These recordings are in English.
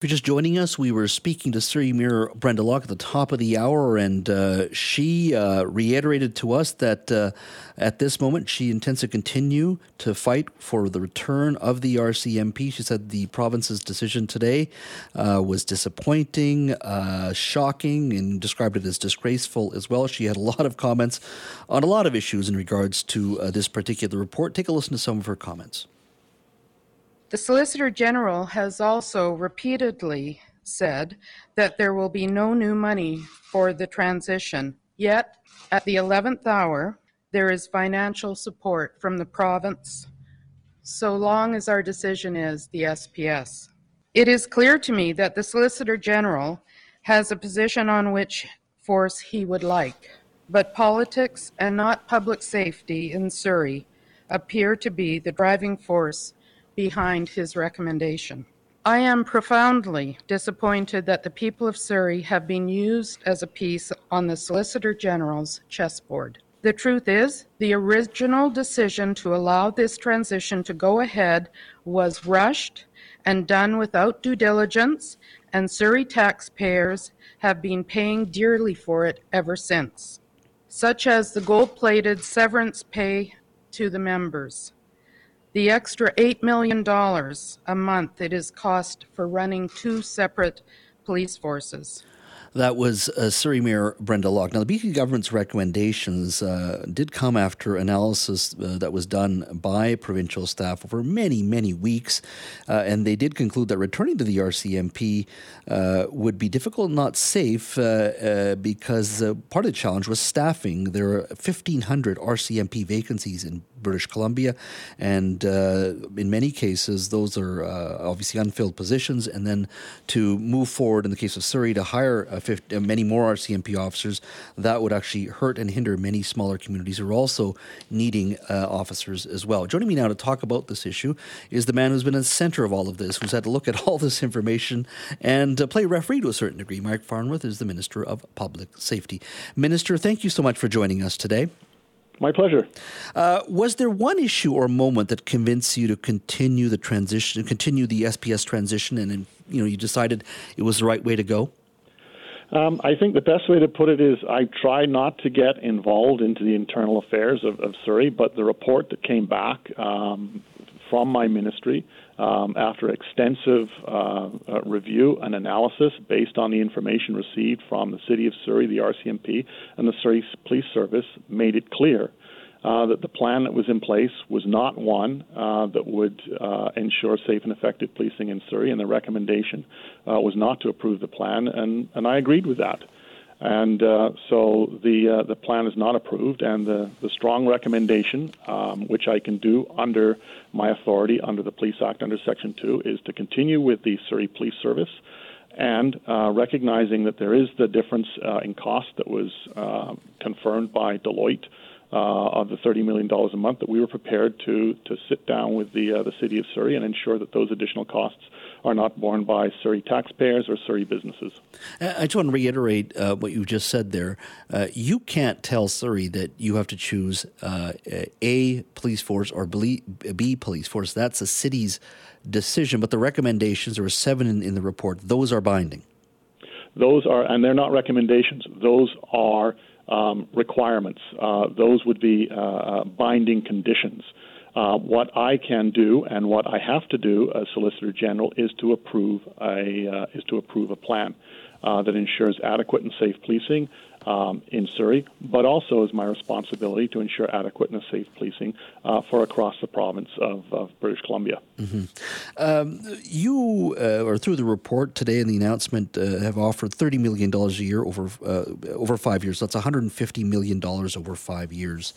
If you're just joining us, we were speaking to Surrey Mayor Brenda Locke at the top of the hour, and uh, she uh, reiterated to us that uh, at this moment she intends to continue to fight for the return of the RCMP. She said the province's decision today uh, was disappointing, uh, shocking, and described it as disgraceful as well. She had a lot of comments on a lot of issues in regards to uh, this particular report. Take a listen to some of her comments. The Solicitor General has also repeatedly said that there will be no new money for the transition. Yet, at the 11th hour, there is financial support from the province, so long as our decision is the SPS. It is clear to me that the Solicitor General has a position on which force he would like, but politics and not public safety in Surrey appear to be the driving force behind his recommendation. I am profoundly disappointed that the people of Surrey have been used as a piece on the Solicitor General's chessboard. The truth is, the original decision to allow this transition to go ahead was rushed and done without due diligence, and Surrey taxpayers have been paying dearly for it ever since, such as the gold plated severance pay to the members the extra $8 million a month it is cost for running two separate police forces. That was uh, Surrey Mayor Brenda Locke. Now, the BC government's recommendations uh, did come after analysis uh, that was done by provincial staff over many, many weeks, uh, and they did conclude that returning to the RCMP uh, would be difficult, not safe, uh, because part of the challenge was staffing. There are 1,500 RCMP vacancies in British Columbia, and in many cases, those are obviously unfilled positions. And then to move forward, in the case of Surrey, to hire 50, uh, many more RCMP officers, that would actually hurt and hinder many smaller communities who are also needing uh, officers as well. Joining me now to talk about this issue is the man who's been in the center of all of this, who's had to look at all this information and uh, play referee to a certain degree. Mike Farnworth is the Minister of Public Safety. Minister, thank you so much for joining us today. My pleasure. Uh, was there one issue or moment that convinced you to continue the transition, continue the SPS transition, and you know you decided it was the right way to go? Um, I think the best way to put it is I try not to get involved into the internal affairs of, of Surrey, but the report that came back um, from my ministry um, after extensive uh, uh, review and analysis based on the information received from the City of Surrey, the RCMP, and the Surrey Police Service made it clear uh, that the plan that was in place was not one uh, that would uh, ensure safe and effective policing in Surrey, and the recommendation uh, was not to approve the plan, and, and I agreed with that. And uh, so the the plan is not approved, and the, the strong recommendation, um, which I can do under my authority under the Police Act under Section 2, is to continue with the Surrey Police Service and uh, recognizing that there is the difference uh, in cost that was uh, confirmed by Deloitte uh, of the $30 million a month, that we were prepared to, to sit down with the, uh, the City of Surrey and ensure that those additional costs are not borne by Surrey taxpayers or Surrey businesses. I just want to reiterate uh, what you just said there. Uh, you can't tell Surrey that you have to choose uh, A police force or B police force. That's a city's decision, but the recommendations, there were seven in, in the report, those are binding. Those are, and they're not recommendations, those are um, requirements. Uh, those would be uh, uh, binding conditions. Uh, what I can do and what I have to do as Solicitor General is to approve a uh, is to approve a plan uh, that ensures adequate and safe policing, um, in Surrey, but also is my responsibility to ensure adequate and safe policing uh, for across the province of, of British Columbia. Mm-hmm. Um, you, uh, or through the report today and the announcement, uh, have offered $30 million a year over, uh, over five years. That's $150 million over five years.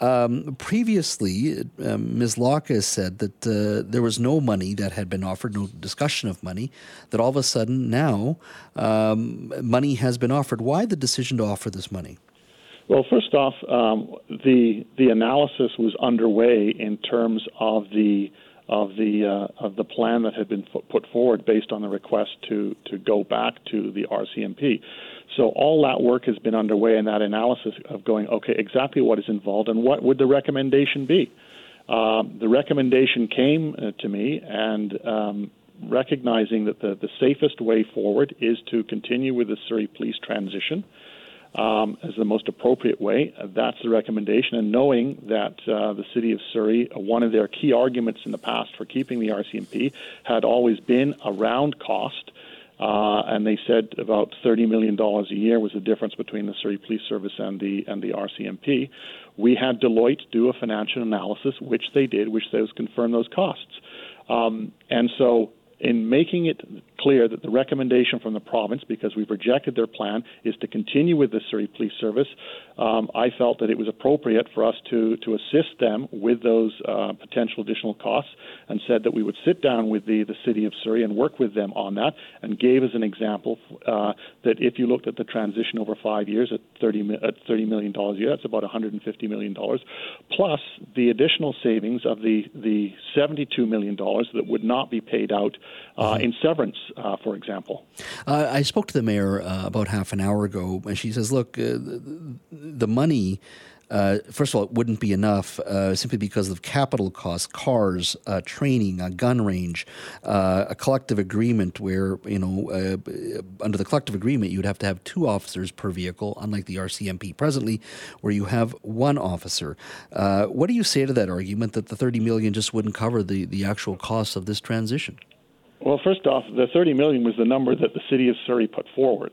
Um, previously, um, Ms. Locke has said that uh, there was no money that had been offered, no discussion of money, that all of a sudden now um, money has been offered. Why the decision to offer this money? Well, first off, um, the the analysis was underway in terms of the of the uh, of the plan that had been put forward based on the request to to go back to the RCMP. So all that work has been underway in that analysis of going, okay, exactly what is involved and what would the recommendation be. Um, the recommendation came uh, to me, and um, recognizing that the, the safest way forward is to continue with the Surrey Police transition um, as the most appropriate way. Uh, that's the recommendation. And knowing that uh, the City of Surrey, uh, one of their key arguments in the past for keeping the RCMP had always been around cost. Uh, and they said about $30 million a year was the difference between the Surrey Police Service and the and the RCMP. We had Deloitte do a financial analysis, which they did, which says confirm those costs. Um, and so in making it clear that the recommendation from the province, because we've rejected their plan, is to continue with the Surrey Police Service, um, I felt that it was appropriate for us to, to assist them with those uh, potential additional costs and said that we would sit down with the, the City of Surrey and work with them on that and gave as an example uh, that if you looked at the transition over five years at 30, at $30 million a year, that's about $150 million, plus the additional savings of the, the $72 million that would not be paid out uh, mm-hmm. in severance, uh, for example. Uh, I spoke to the mayor uh, about half an hour ago, and she says, "Look, uh, the, the, money." Uh, first of all, it wouldn't be enough simply because of capital costs, cars, training, a gun range, a collective agreement where, you know, under the collective agreement, you'd have to have two officers per vehicle, unlike the RCMP presently, where you have one officer. what do you say to that argument that the 30 million just wouldn't cover the, the actual costs of this transition? Well, first off, the 30 million was the number that the city of Surrey put forward.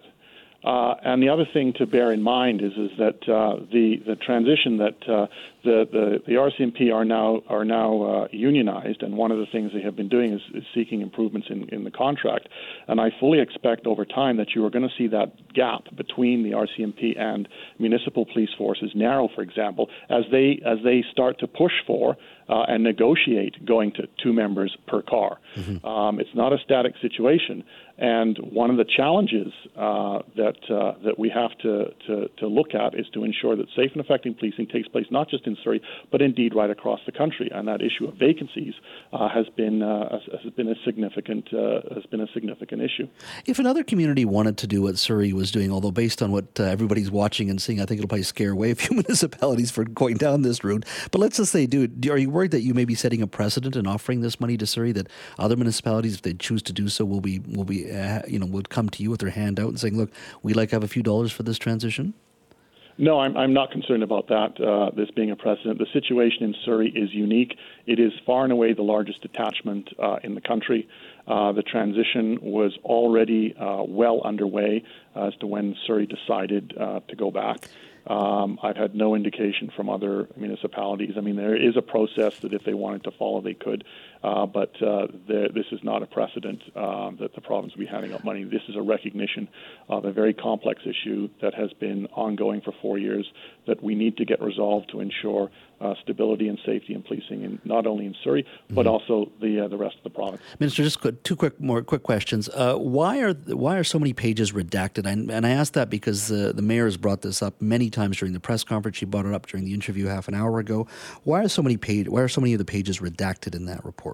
Uh, and the other thing to bear in mind is is that uh, the the transition that uh, the, the the RCMP are now are now uh, unionized, and one of the things they have been doing is, is seeking improvements in, in the contract. And I fully expect over time that you are going to see that gap between the RCMP and municipal police forces narrow, for example, as they as they start to push for uh, and negotiate going to two members per car. Mm-hmm. Um, it's not a static situation. And one of the challenges uh, that uh, that we have to, to, to look at is to ensure that safe and effective policing takes place not just in Surrey, but indeed right across the country. And that issue of vacancies uh, has been uh, has been a significant uh, has been a significant issue. If another community wanted to do what Surrey was doing, although based on what uh, everybody's watching and seeing, I think it'll probably scare away a few municipalities for going down this route. But let's just say, dude, are you worried that you may be setting a precedent in offering this money to Surrey that other municipalities, if they choose to do so, will be will be uh, you know, would come to you with their hand out and saying, "Look, we'd like to have a few dollars for this transition"? No, I'm, I'm not concerned about that, uh, this being a precedent. The situation in Surrey is unique. It is far and away the largest detachment uh, in the country. Uh, the transition was already uh, well underway as to when Surrey decided uh, to go back. Um, I've had no indication from other municipalities. I mean, there is a process that if they wanted to follow, they could. Uh, but uh, there, this is not a precedent uh, that the province will be handing out money. This is a recognition of a very complex issue that has been ongoing for four years that we need to get resolved to ensure uh, stability and safety in policing, in, not only in Surrey but mm-hmm. also the uh, the rest of the province. Minister, just two quick more quick questions. Uh, why are why are so many pages redacted? And, and I ask that because the mayor has brought this up many times during the press conference. She brought it up during the interview half an hour ago. Why are so many page Why are so many of the pages redacted in that report?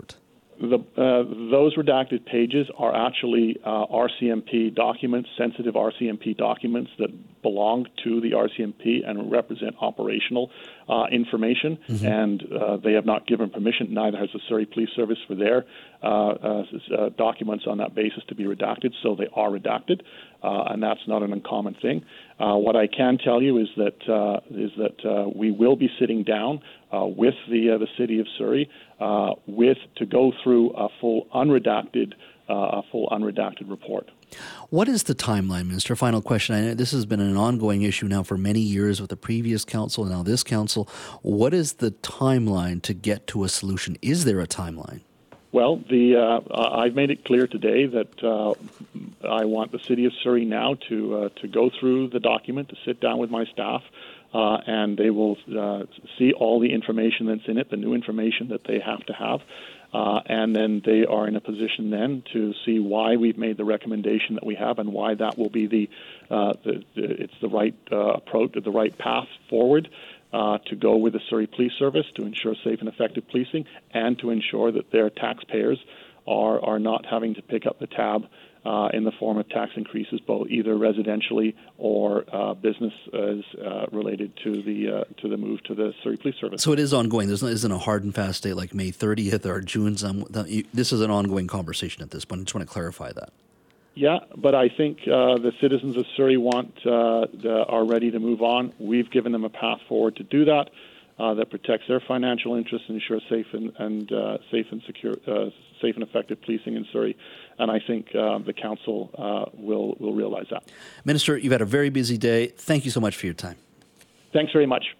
The, uh, those redacted pages are actually uh, RCMP documents, sensitive RCMP documents that belong to the RCMP and represent operational uh, information. Mm-hmm. And uh, they have not given permission, neither has the Surrey Police Service, for their Uh, uh, uh, documents on that basis to be redacted. So they are redacted, and that's not an uncommon thing. what I can tell you is that is that we will be sitting down with the the city of Surrey with to go through a full unredacted a full unredacted report. What is the timeline, Minister? Final question. This has been an ongoing issue now for many years with the previous council and now this council. What is the timeline to get to a solution? Is there a timeline? Well, the uh, I've made it clear today that uh, I want the city of Surrey now to uh, to go through the document, to sit down with my staff, uh, and they will uh, see all the information that's in it, the new information that they have to have, uh, and then they are in a position then to see why we've made the recommendation that we have and why that will be the, uh, the, the it's the right uh, approach, the right path forward. Uh, to go with the Surrey Police Service to ensure safe and effective policing and to ensure that their taxpayers are, are not having to pick up the tab uh, in the form of tax increases, both either residentially or uh, business as uh, related to the uh, to the move to the Surrey Police Service. So it is ongoing. There isn't a hard and fast date like May 30th or June. This is an ongoing conversation at this point. I just want to clarify that. Yeah, but I think uh, the citizens of Surrey want uh, the, are ready to move on. We've given them a path forward to do that. Uh, that protects their financial interests and ensures safe and, and uh, safe and secure, uh, safe and effective policing in Surrey. And I think uh, the council uh, will will realize that. Minister, you've had a very busy day. Thank you so much for your time. Thanks very much.